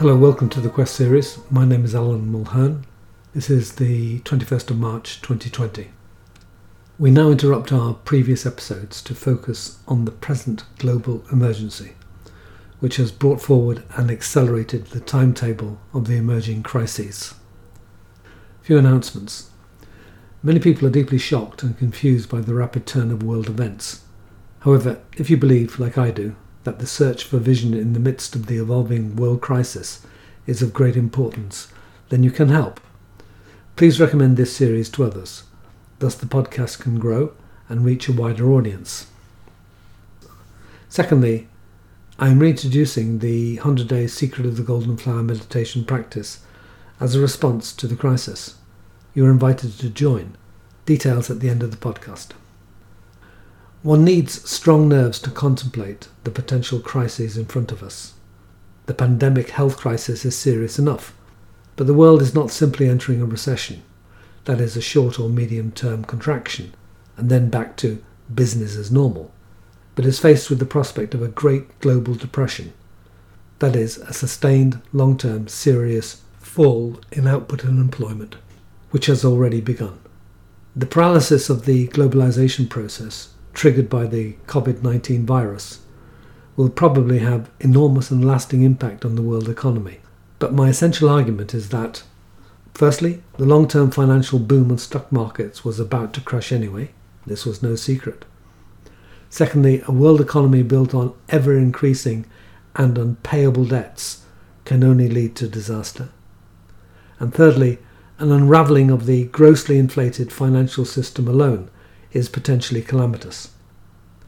Hello, welcome to the Quest series. My name is Alan Mulhern. This is the 21st of March 2020. We now interrupt our previous episodes to focus on the present global emergency, which has brought forward and accelerated the timetable of the emerging crises. Few announcements. Many people are deeply shocked and confused by the rapid turn of world events. However, if you believe, like I do, that the search for vision in the midst of the evolving world crisis is of great importance, then you can help. Please recommend this series to others. Thus, the podcast can grow and reach a wider audience. Secondly, I am reintroducing the 100 Day Secret of the Golden Flower meditation practice as a response to the crisis. You are invited to join. Details at the end of the podcast. One needs strong nerves to contemplate the potential crises in front of us. The pandemic health crisis is serious enough, but the world is not simply entering a recession, that is, a short or medium term contraction, and then back to business as normal, but is faced with the prospect of a great global depression, that is, a sustained, long term, serious fall in output and employment, which has already begun. The paralysis of the globalization process triggered by the COVID 19 virus will probably have enormous and lasting impact on the world economy. But my essential argument is that, firstly, the long term financial boom on stock markets was about to crash anyway. This was no secret. Secondly, a world economy built on ever increasing and unpayable debts can only lead to disaster. And thirdly, an unravelling of the grossly inflated financial system alone is potentially calamitous.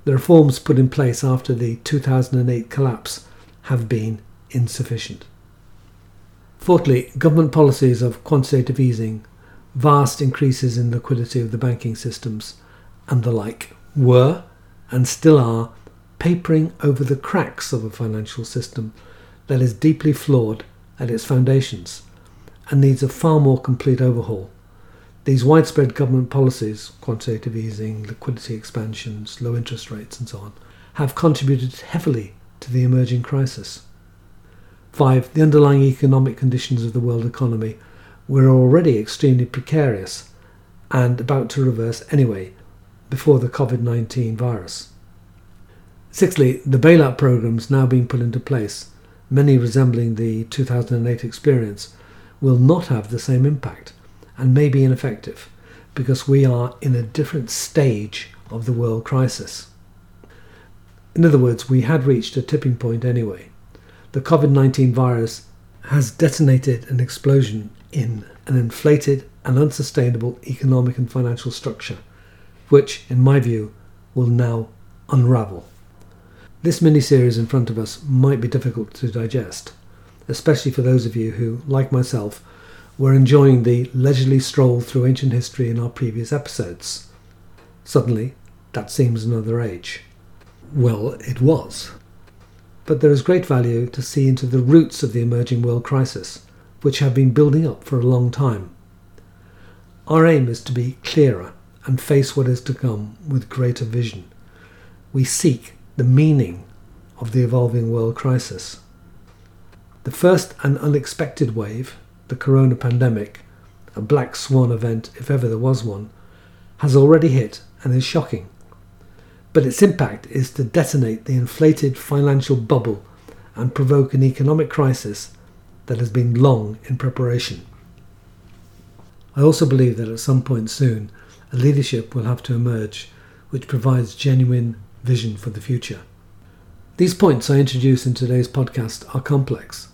The reforms put in place after the 2008 collapse have been insufficient. Fourthly, government policies of quantitative easing, vast increases in liquidity of the banking systems, and the like were, and still are, papering over the cracks of a financial system that is deeply flawed at its foundations and needs a far more complete overhaul these widespread government policies, quantitative easing, liquidity expansions, low interest rates, and so on, have contributed heavily to the emerging crisis. Five, the underlying economic conditions of the world economy were already extremely precarious and about to reverse anyway before the COVID 19 virus. Sixthly, the bailout programs now being put into place, many resembling the 2008 experience, will not have the same impact and may be ineffective because we are in a different stage of the world crisis. In other words, we had reached a tipping point anyway. The COVID 19 virus has detonated an explosion in an inflated and unsustainable economic and financial structure, which, in my view, will now unravel. This mini series in front of us might be difficult to digest, especially for those of you who, like myself, were enjoying the leisurely stroll through ancient history in our previous episodes. Suddenly, that seems another age. Well, it was. But there is great value to see into the roots of the emerging world crisis, which have been building up for a long time. Our aim is to be clearer and face what is to come with greater vision. We seek the meaning of the evolving world crisis. The first and unexpected wave the corona pandemic, a black swan event if ever there was one, has already hit and is shocking. But its impact is to detonate the inflated financial bubble and provoke an economic crisis that has been long in preparation. I also believe that at some point soon, a leadership will have to emerge which provides genuine vision for the future. These points I introduce in today's podcast are complex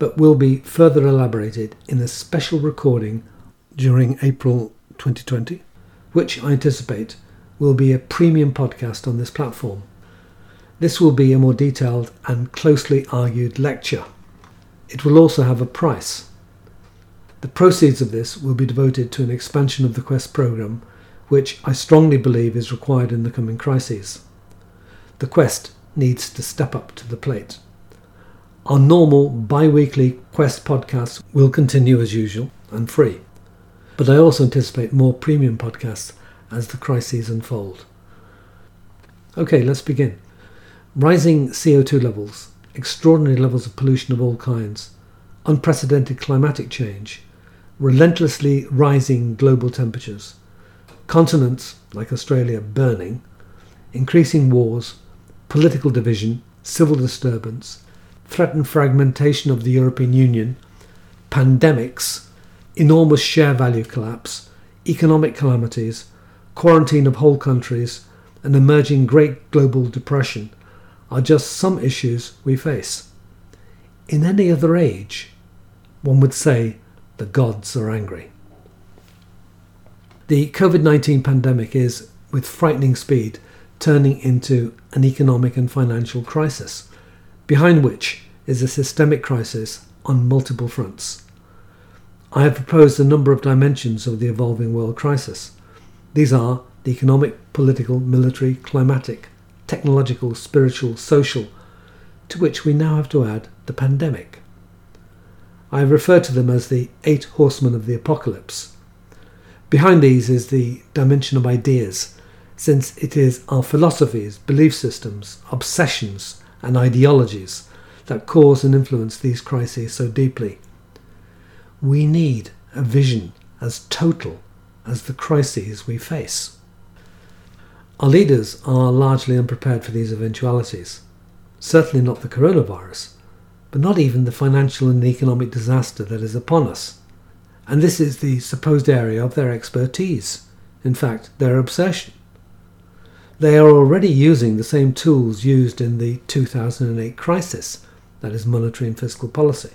but will be further elaborated in a special recording during April 2020, which I anticipate will be a premium podcast on this platform. This will be a more detailed and closely argued lecture. It will also have a price. The proceeds of this will be devoted to an expansion of the Quest program, which I strongly believe is required in the coming crises. The Quest needs to step up to the plate. Our normal bi weekly Quest podcast will continue as usual and free, but I also anticipate more premium podcasts as the crises unfold. Okay, let's begin. Rising CO2 levels, extraordinary levels of pollution of all kinds, unprecedented climatic change, relentlessly rising global temperatures, continents like Australia burning, increasing wars, political division, civil disturbance, threatened fragmentation of the European Union, pandemics, enormous share value collapse, economic calamities, quarantine of whole countries, and emerging Great Global Depression are just some issues we face. In any other age, one would say the gods are angry. The COVID 19 pandemic is, with frightening speed, turning into an economic and financial crisis, behind which is a systemic crisis on multiple fronts. I have proposed a number of dimensions of the evolving world crisis. These are the economic, political, military, climatic, technological, spiritual, social, to which we now have to add the pandemic. I have referred to them as the eight horsemen of the apocalypse. Behind these is the dimension of ideas, since it is our philosophies, belief systems, obsessions, and ideologies that cause and influence these crises so deeply. We need a vision as total as the crises we face. Our leaders are largely unprepared for these eventualities. Certainly not the coronavirus, but not even the financial and economic disaster that is upon us. And this is the supposed area of their expertise, in fact, their obsession. They are already using the same tools used in the 2008 crisis, that is, monetary and fiscal policy.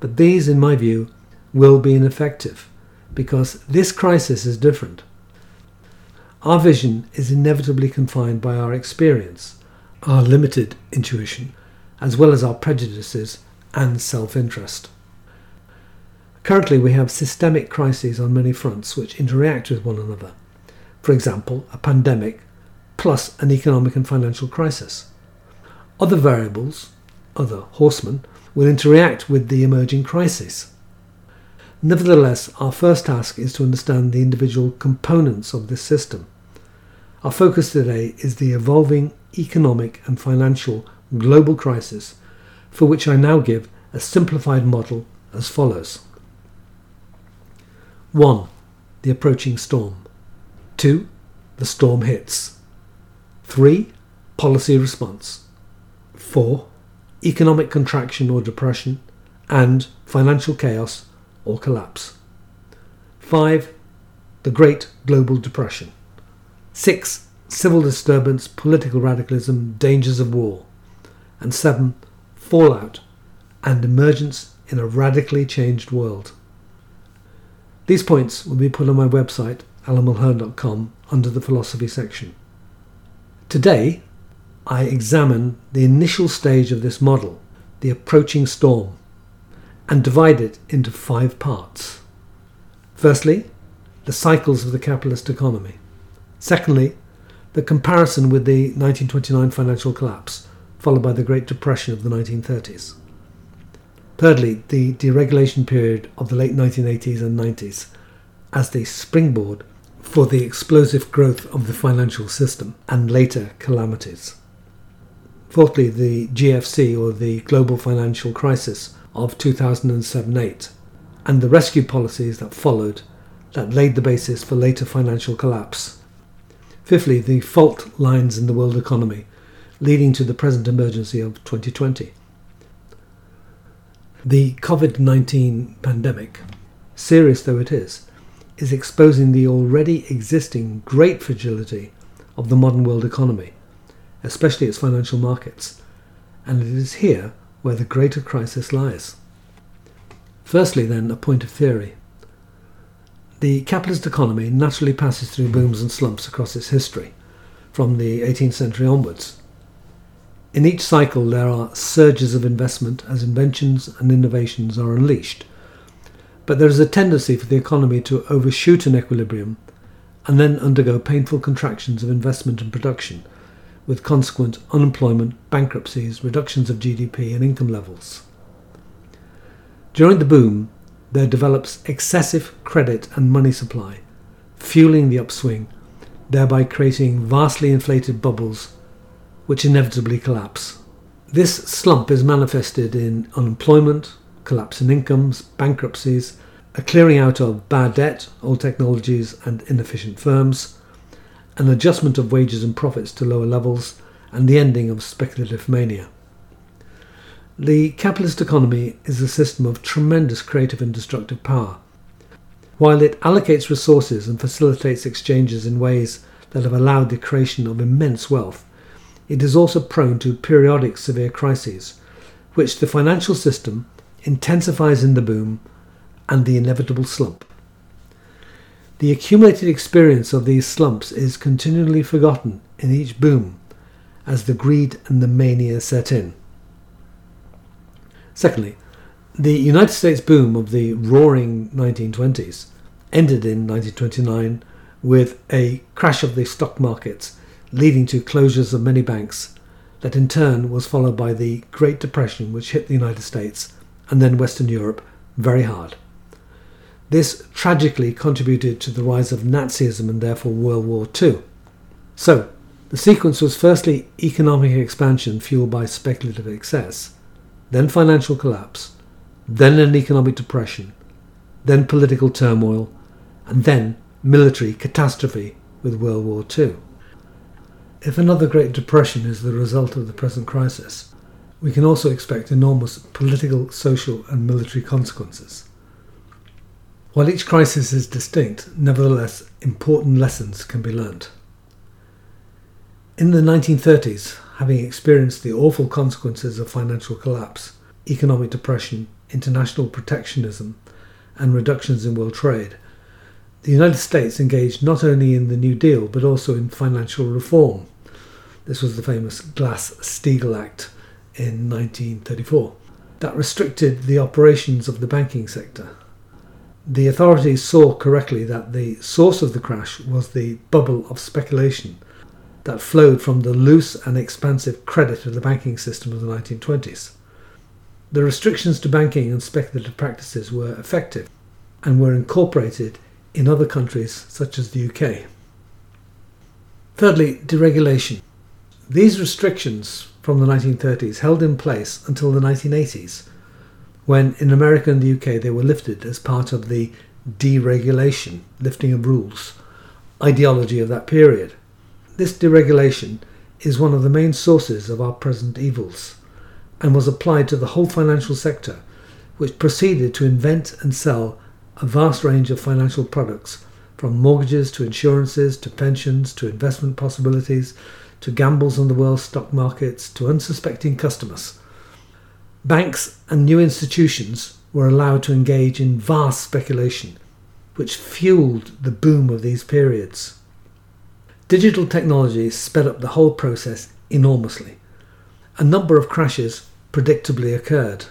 But these, in my view, will be ineffective because this crisis is different. Our vision is inevitably confined by our experience, our limited intuition, as well as our prejudices and self interest. Currently, we have systemic crises on many fronts which interact with one another. For example, a pandemic plus an economic and financial crisis. Other variables, other horsemen, will interact with the emerging crisis. Nevertheless, our first task is to understand the individual components of this system. Our focus today is the evolving economic and financial global crisis, for which I now give a simplified model as follows 1. The approaching storm. 2. The storm hits. 3. Policy response. 4. Economic contraction or depression, and financial chaos or collapse. 5. The Great Global Depression. 6. Civil disturbance, political radicalism, dangers of war and 7. Fallout and emergence in a radically changed world. These points will be put on my website, alanmulhern.com, under the philosophy section. Today, I examine the initial stage of this model, the approaching storm, and divide it into five parts. Firstly, the cycles of the capitalist economy. Secondly, the comparison with the 1929 financial collapse followed by the Great Depression of the 1930s. Thirdly, the deregulation period of the late 1980s and 90s as the springboard for the explosive growth of the financial system and later calamities. Fourthly, the GFC or the global financial crisis of 2007 8 and the rescue policies that followed that laid the basis for later financial collapse. Fifthly, the fault lines in the world economy leading to the present emergency of 2020. The COVID 19 pandemic, serious though it is, is exposing the already existing great fragility of the modern world economy, especially its financial markets, and it is here where the greater crisis lies. Firstly, then, a point of theory. The capitalist economy naturally passes through booms and slumps across its history, from the 18th century onwards. In each cycle, there are surges of investment as inventions and innovations are unleashed. But there is a tendency for the economy to overshoot an equilibrium and then undergo painful contractions of investment and production, with consequent unemployment, bankruptcies, reductions of GDP, and income levels. During the boom, there develops excessive credit and money supply, fueling the upswing, thereby creating vastly inflated bubbles which inevitably collapse. This slump is manifested in unemployment, collapse in incomes, bankruptcies, a clearing out of bad debt, old technologies, and inefficient firms, an adjustment of wages and profits to lower levels, and the ending of speculative mania. The capitalist economy is a system of tremendous creative and destructive power. While it allocates resources and facilitates exchanges in ways that have allowed the creation of immense wealth, it is also prone to periodic severe crises, which the financial system intensifies in the boom and the inevitable slump. The accumulated experience of these slumps is continually forgotten in each boom as the greed and the mania set in. Secondly, the United States boom of the roaring 1920s ended in 1929 with a crash of the stock markets, leading to closures of many banks, that in turn was followed by the Great Depression, which hit the United States and then Western Europe very hard. This tragically contributed to the rise of Nazism and therefore World War II. So, the sequence was firstly economic expansion fueled by speculative excess then financial collapse, then an economic depression, then political turmoil, and then military catastrophe with World War II. If another Great Depression is the result of the present crisis, we can also expect enormous political, social, and military consequences. While each crisis is distinct, nevertheless, important lessons can be learnt. In the 1930s, having experienced the awful consequences of financial collapse, economic depression, international protectionism, and reductions in world trade, the United States engaged not only in the New Deal but also in financial reform. This was the famous Glass Steagall Act in 1934 that restricted the operations of the banking sector. The authorities saw correctly that the source of the crash was the bubble of speculation that flowed from the loose and expansive credit of the banking system of the 1920s. The restrictions to banking and speculative practices were effective and were incorporated in other countries such as the UK. Thirdly, deregulation. These restrictions from the 1930s held in place until the 1980s, when in America and the UK they were lifted as part of the deregulation, lifting of rules, ideology of that period. This deregulation is one of the main sources of our present evils and was applied to the whole financial sector, which proceeded to invent and sell a vast range of financial products, from mortgages to insurances to pensions to investment possibilities to gambles on the world's stock markets to unsuspecting customers. Banks and new institutions were allowed to engage in vast speculation, which fueled the boom of these periods. Digital technology sped up the whole process enormously. A number of crashes predictably occurred.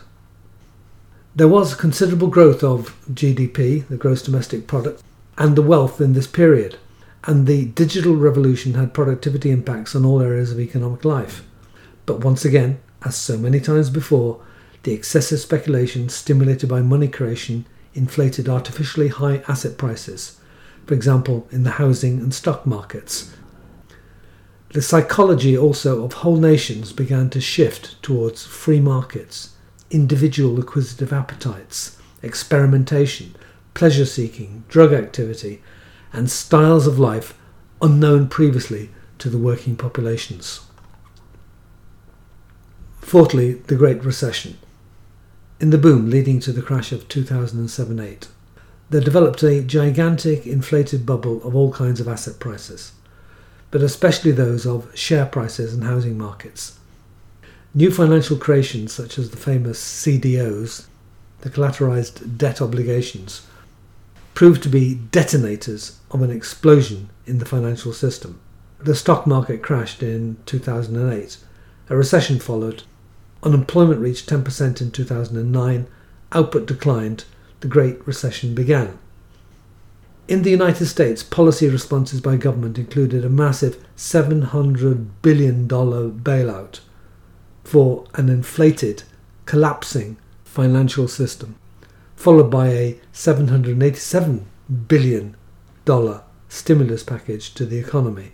There was considerable growth of GDP, the gross domestic product, and the wealth in this period, and the digital revolution had productivity impacts on all areas of economic life. But once again, as so many times before, the excessive speculation stimulated by money creation inflated artificially high asset prices for example, in the housing and stock markets. The psychology also of whole nations began to shift towards free markets, individual acquisitive appetites, experimentation, pleasure seeking, drug activity, and styles of life unknown previously to the working populations. Fourthly, the Great Recession. In the boom leading to the crash of 2007 8, there developed a gigantic inflated bubble of all kinds of asset prices, but especially those of share prices and housing markets. New financial creations, such as the famous CDOs, the collateralized debt obligations, proved to be detonators of an explosion in the financial system. The stock market crashed in 2008. A recession followed. Unemployment reached 10% in 2009. Output declined the Great Recession began. In the United States, policy responses by government included a massive $700 billion bailout for an inflated, collapsing financial system, followed by a $787 billion stimulus package to the economy,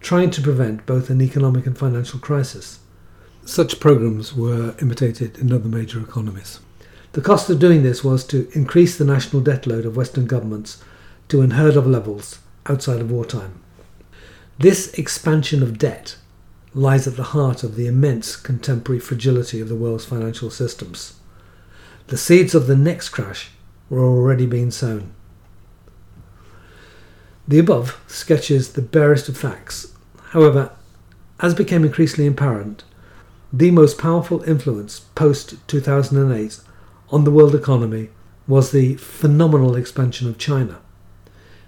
trying to prevent both an economic and financial crisis. Such programs were imitated in other major economies. The cost of doing this was to increase the national debt load of Western governments to unheard of levels outside of wartime. This expansion of debt lies at the heart of the immense contemporary fragility of the world's financial systems. The seeds of the next crash were already being sown. The above sketches the barest of facts. However, as became increasingly apparent, the most powerful influence post 2008 on the world economy was the phenomenal expansion of China,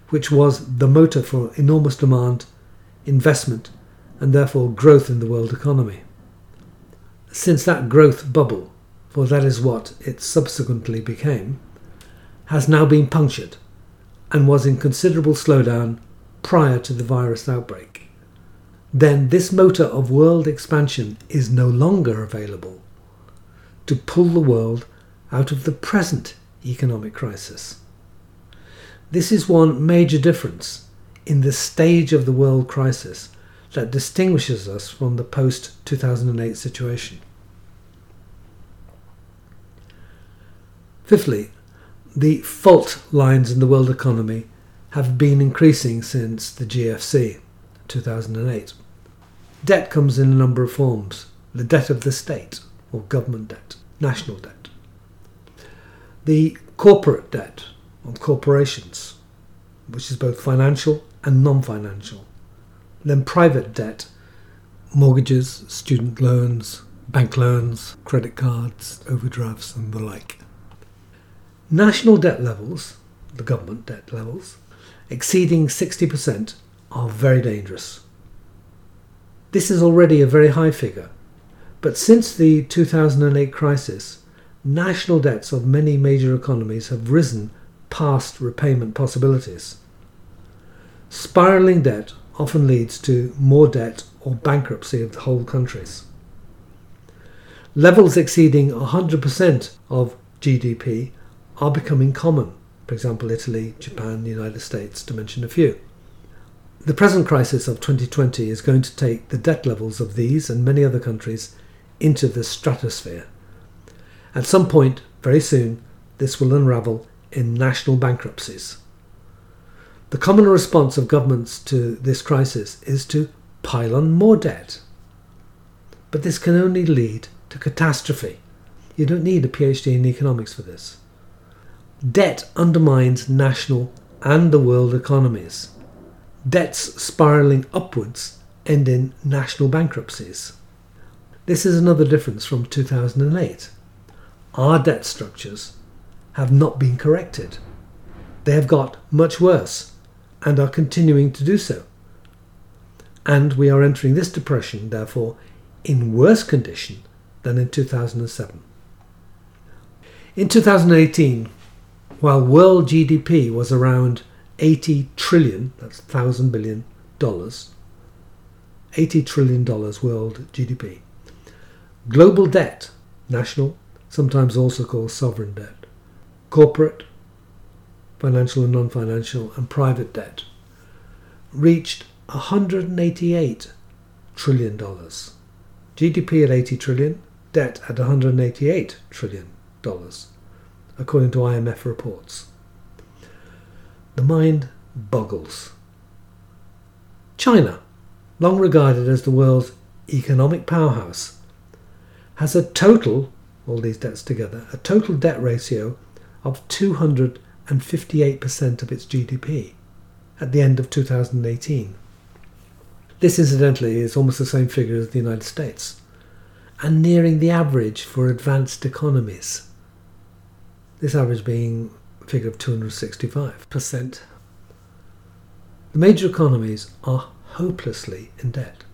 which was the motor for enormous demand, investment, and therefore growth in the world economy. Since that growth bubble, for that is what it subsequently became, has now been punctured and was in considerable slowdown prior to the virus outbreak, then this motor of world expansion is no longer available to pull the world out of the present economic crisis. This is one major difference in the stage of the world crisis that distinguishes us from the post 2008 situation. Fifthly, the fault lines in the world economy have been increasing since the GFC 2008. Debt comes in a number of forms the debt of the state, or government debt, national debt, the corporate debt of corporations, which is both financial and non financial, then private debt, mortgages, student loans, bank loans, credit cards, overdrafts, and the like. National debt levels, the government debt levels, exceeding 60% are very dangerous. This is already a very high figure, but since the 2008 crisis, national debts of many major economies have risen past repayment possibilities. Spiraling debt often leads to more debt or bankruptcy of the whole countries. Levels exceeding 100% of GDP are becoming common. For example, Italy, Japan, the United States, to mention a few. The present crisis of 2020 is going to take the debt levels of these and many other countries into the stratosphere. At some point, very soon, this will unravel in national bankruptcies. The common response of governments to this crisis is to pile on more debt. But this can only lead to catastrophe. You don't need a PhD in economics for this. Debt undermines national and the world economies. Debts spiraling upwards end in national bankruptcies. This is another difference from 2008. Our debt structures have not been corrected. They have got much worse and are continuing to do so. And we are entering this depression, therefore, in worse condition than in 2007. In 2018, while world GDP was around 80 trillion, that's 1,000 billion dollars, 80 trillion dollars world GDP. Global debt, national, sometimes also called sovereign debt, corporate, financial and non financial, and private debt, reached 188 trillion dollars. GDP at 80 trillion, debt at 188 trillion dollars according to IMF reports. The mind boggles. China, long regarded as the world's economic powerhouse, has a total, all these debts together, a total debt ratio of 258% of its GDP at the end of 2018. This, incidentally, is almost the same figure as the United States and nearing the average for advanced economies this average being a figure of 265%. The major economies are hopelessly in debt.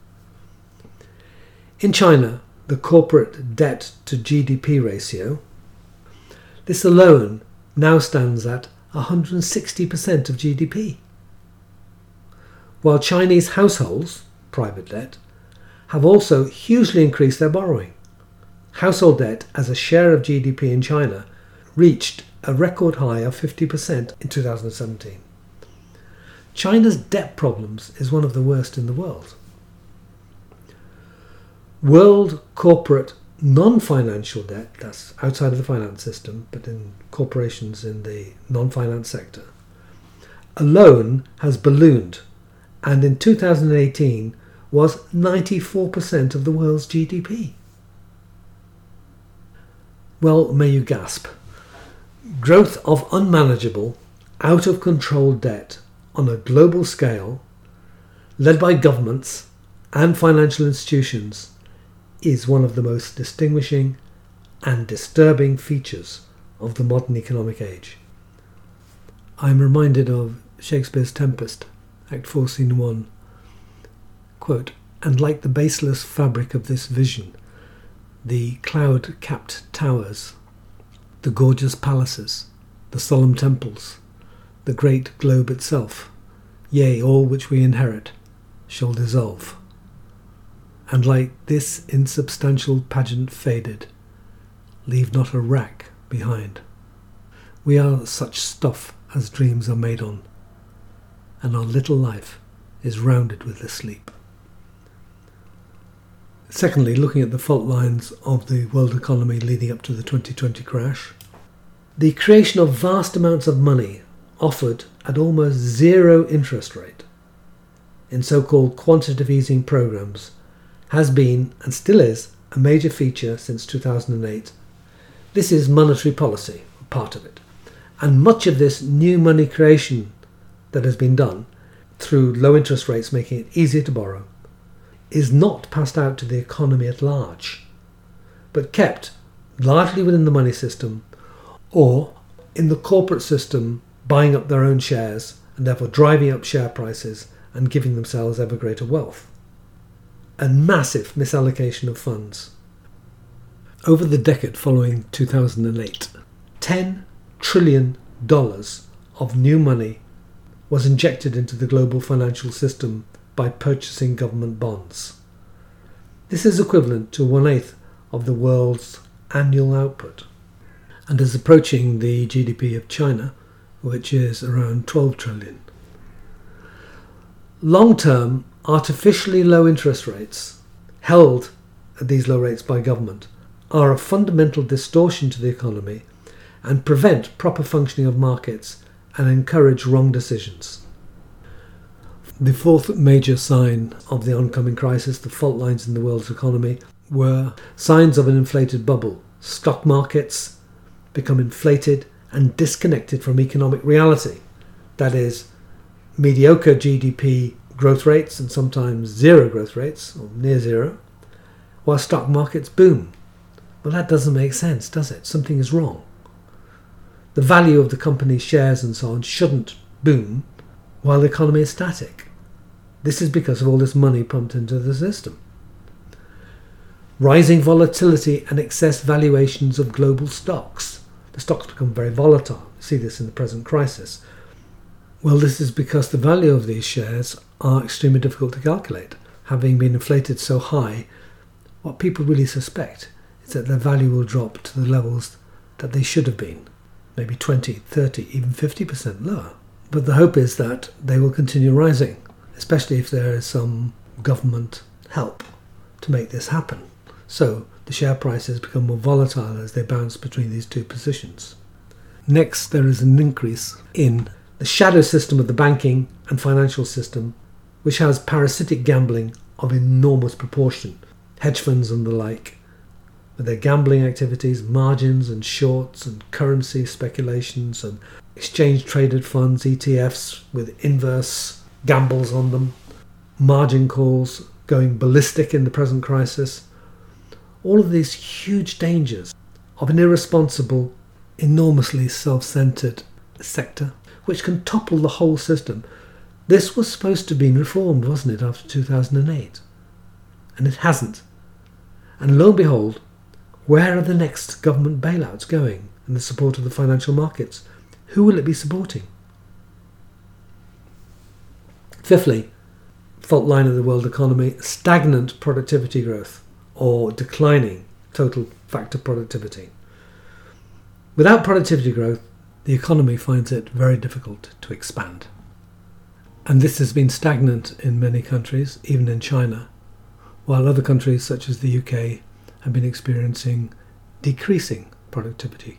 In China, the corporate debt to GDP ratio, this alone now stands at 160% of GDP. While Chinese households, private debt, have also hugely increased their borrowing. Household debt as a share of GDP in China reached a record high of 50% in 2017. China's debt problems is one of the worst in the world. World corporate non financial debt, that's outside of the finance system, but in corporations in the non finance sector, alone has ballooned and in 2018 was 94% of the world's GDP. Well, may you gasp. Growth of unmanageable, out of control debt on a global scale, led by governments and financial institutions, is one of the most distinguishing and disturbing features of the modern economic age. I am reminded of Shakespeare's Tempest, Act 4, Scene 1. Quote, and like the baseless fabric of this vision, the cloud capped towers, the gorgeous palaces, the solemn temples, the great globe itself, yea, all which we inherit, shall dissolve. And like this insubstantial pageant faded, leave not a rack behind. We are such stuff as dreams are made on, and our little life is rounded with the sleep. Secondly, looking at the fault lines of the world economy leading up to the 2020 crash, the creation of vast amounts of money offered at almost zero interest rate in so called quantitative easing programs has been and still is a major feature since 2008. This is monetary policy, part of it. And much of this new money creation that has been done through low interest rates making it easier to borrow is not passed out to the economy at large, but kept largely within the money system or in the corporate system buying up their own shares and therefore driving up share prices and giving themselves ever greater wealth. A massive misallocation of funds. Over the decade following 2008, $10 trillion of new money was injected into the global financial system by purchasing government bonds. This is equivalent to one eighth of the world's annual output and is approaching the GDP of China, which is around 12 trillion. Long term, artificially low interest rates, held at these low rates by government, are a fundamental distortion to the economy and prevent proper functioning of markets and encourage wrong decisions. The fourth major sign of the oncoming crisis, the fault lines in the world's economy, were signs of an inflated bubble. Stock markets become inflated and disconnected from economic reality. That is, mediocre GDP growth rates and sometimes zero growth rates, or near zero, while stock markets boom. Well, that doesn't make sense, does it? Something is wrong. The value of the company's shares and so on shouldn't boom while the economy is static. This is because of all this money pumped into the system. Rising volatility and excess valuations of global stocks. The stocks become very volatile. You see this in the present crisis. Well, this is because the value of these shares are extremely difficult to calculate. Having been inflated so high, what people really suspect is that their value will drop to the levels that they should have been, maybe 20, 30, even 50% lower. But the hope is that they will continue rising especially if there is some government help to make this happen. So the share prices become more volatile as they bounce between these two positions. Next, there is an increase in the shadow system of the banking and financial system, which has parasitic gambling of enormous proportion, hedge funds and the like, with their gambling activities, margins and shorts and currency speculations and exchange traded funds, ETFs with inverse gambles on them, margin calls going ballistic in the present crisis. All of these huge dangers of an irresponsible, enormously self centered sector which can topple the whole system. This was supposed to have been reformed, wasn't it, after 2008? And it hasn't. And lo and behold, where are the next government bailouts going and the support of the financial markets? Who will it be supporting? Fifthly, fault line of the world economy, stagnant productivity growth or declining total factor productivity. Without productivity growth, the economy finds it very difficult to expand. And this has been stagnant in many countries, even in China, while other countries such as the UK have been experiencing decreasing productivity.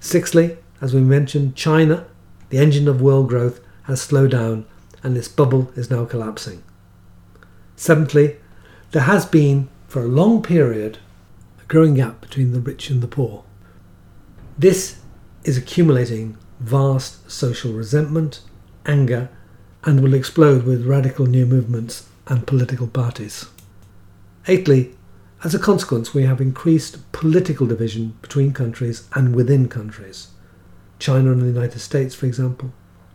Sixthly, as we mentioned, China, the engine of world growth, has slowed down and this bubble is now collapsing. Seventhly, there has been, for a long period, a growing gap between the rich and the poor. This is accumulating vast social resentment, anger, and will explode with radical new movements and political parties. Eighthly, as a consequence, we have increased political division between countries and within countries. China and the United States, for example,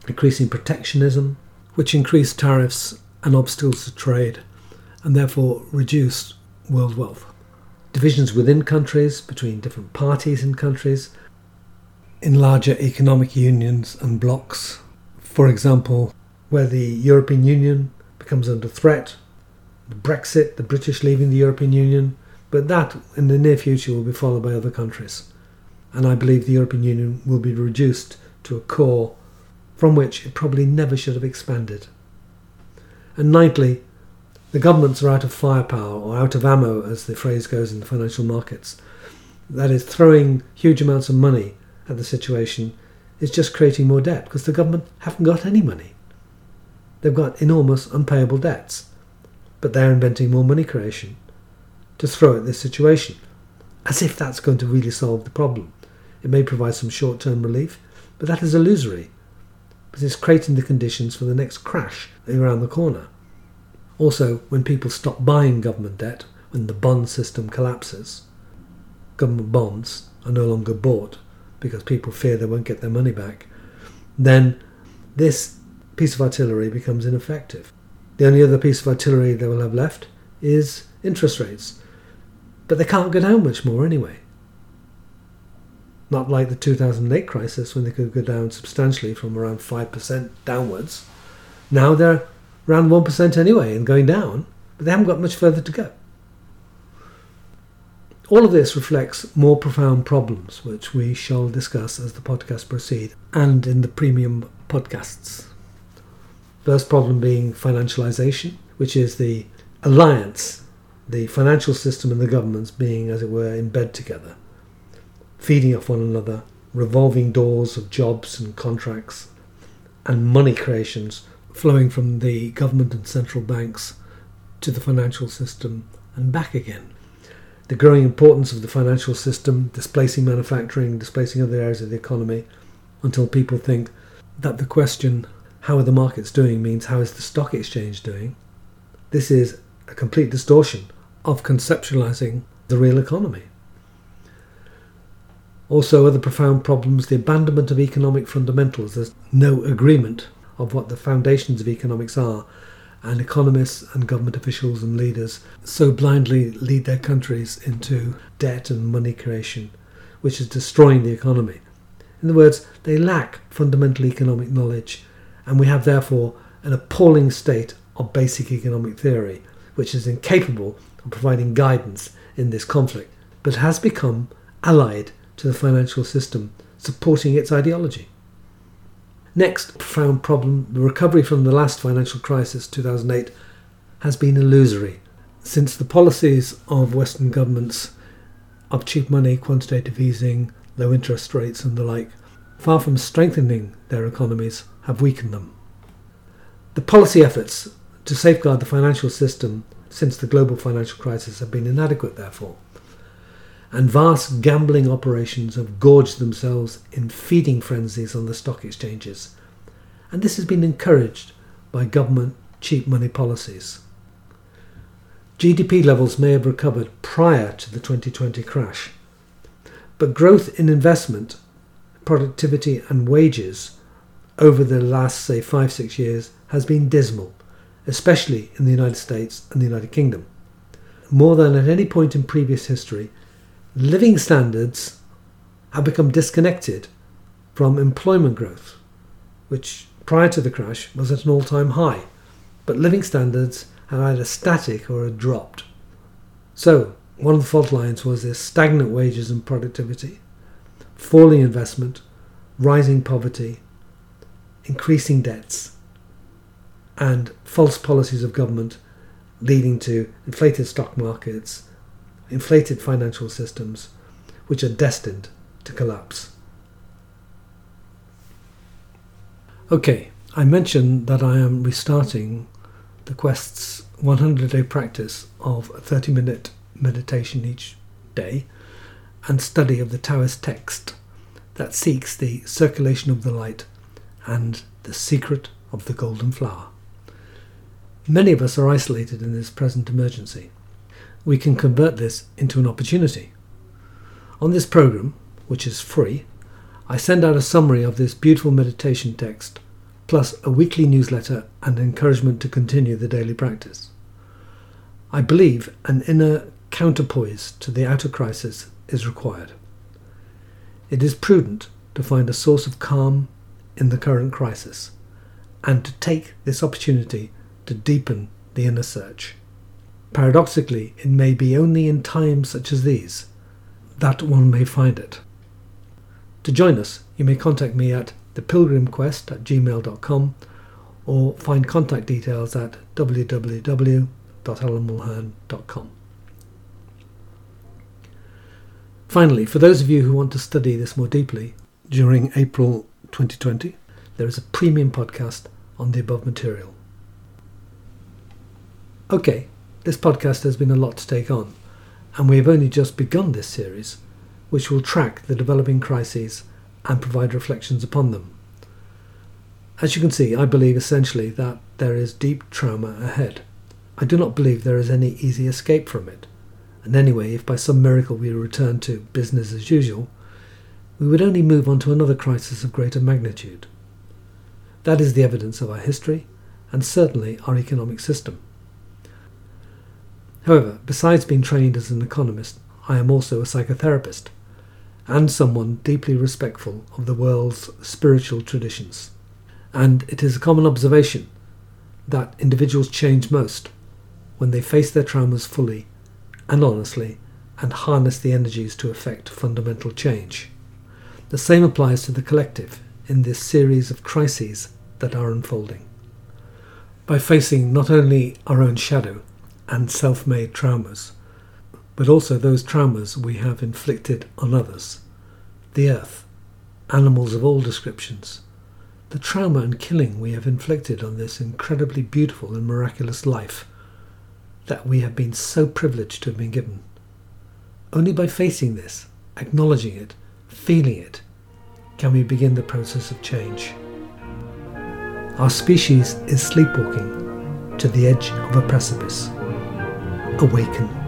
increasing protectionism, which increased tariffs and obstacles to trade, and therefore reduced world wealth. Divisions within countries, between different parties in countries, in larger economic unions and blocs. For example, where the European Union becomes under threat, Brexit, the British leaving the European Union, but that in the near future will be followed by other countries. And I believe the European Union will be reduced to a core from which it probably never should have expanded. And ninthly, the governments are out of firepower or out of ammo, as the phrase goes in the financial markets. That is, throwing huge amounts of money at the situation is just creating more debt because the government haven't got any money. They've got enormous unpayable debts, but they're inventing more money creation to throw at this situation, as if that's going to really solve the problem. It may provide some short term relief, but that is illusory because it's creating the conditions for the next crash around the corner. Also, when people stop buying government debt, when the bond system collapses, government bonds are no longer bought because people fear they won't get their money back, then this piece of artillery becomes ineffective. The only other piece of artillery they will have left is interest rates. But they can't go down much more anyway. Not like the 2008 crisis when they could go down substantially from around 5% downwards. Now they're around 1% anyway and going down, but they haven't got much further to go. All of this reflects more profound problems, which we shall discuss as the podcast proceed and in the premium podcasts. First problem being financialization, which is the alliance, the financial system and the governments being, as it were, in bed together, feeding off one another, revolving doors of jobs and contracts, and money creations flowing from the government and central banks to the financial system and back again. The growing importance of the financial system displacing manufacturing, displacing other areas of the economy, until people think that the question, how are the markets doing, means how is the stock exchange doing. This is a complete distortion of conceptualizing the real economy. Also, other profound problems the abandonment of economic fundamentals. There's no agreement of what the foundations of economics are, and economists and government officials and leaders so blindly lead their countries into debt and money creation, which is destroying the economy. In other words, they lack fundamental economic knowledge, and we have therefore an appalling state of basic economic theory, which is incapable of providing guidance in this conflict, but has become allied to the financial system, supporting its ideology. Next profound problem the recovery from the last financial crisis, 2008, has been illusory, since the policies of Western governments of cheap money, quantitative easing, low interest rates, and the like, far from strengthening their economies, have weakened them. The policy efforts to safeguard the financial system since the global financial crisis have been inadequate, therefore and vast gambling operations have gorged themselves in feeding frenzies on the stock exchanges, and this has been encouraged by government cheap money policies. GDP levels may have recovered prior to the 2020 crash, but growth in investment, productivity, and wages over the last, say, five, six years has been dismal, especially in the United States and the United Kingdom. More than at any point in previous history, living standards have become disconnected from employment growth, which prior to the crash was at an all time high, but living standards have either static or had dropped. So, one of the fault lines was this stagnant wages and productivity, falling investment, rising poverty, increasing debts, and false policies of government leading to inflated stock markets, inflated financial systems which are destined to collapse. Okay, I mentioned that I am restarting the Quest's 100 day practice of a 30 minute meditation each day and study of the Taoist text that seeks the circulation of the light and the secret of the golden flower. Many of us are isolated in this present emergency. We can convert this into an opportunity. On this program, which is free, I send out a summary of this beautiful meditation text, plus a weekly newsletter and encouragement to continue the daily practice. I believe an inner counterpoise to the outer crisis is required. It is prudent to find a source of calm in the current crisis and to take this opportunity to deepen the inner search. Paradoxically, it may be only in times such as these that one may find it. To join us, you may contact me at thepilgrimquest at gmail.com or find contact details at www.alanmulhern.com. Finally, for those of you who want to study this more deeply, during April 2020, there is a premium podcast on the above material. Okay, this podcast has been a lot to take on, and we have only just begun this series, which will track the developing crises and provide reflections upon them. As you can see, I believe essentially that there is deep trauma ahead. I do not believe there is any easy escape from it. And anyway, if by some miracle we return to business as usual, we would only move on to another crisis of greater magnitude. That is the evidence of our history and certainly our economic system. However, besides being trained as an economist, I am also a psychotherapist and someone deeply respectful of the world's spiritual traditions. And it is a common observation that individuals change most when they face their traumas fully and honestly and harness the energies to effect fundamental change. The same applies to the collective in this series of crises that are unfolding. By facing not only our own shadow and self made traumas, but also those traumas we have inflicted on others the earth, animals of all descriptions, the trauma and killing we have inflicted on this incredibly beautiful and miraculous life that we have been so privileged to have been given. Only by facing this, acknowledging it, feeling it, can we begin the process of change. Our species is sleepwalking to the edge of a precipice. Awaken.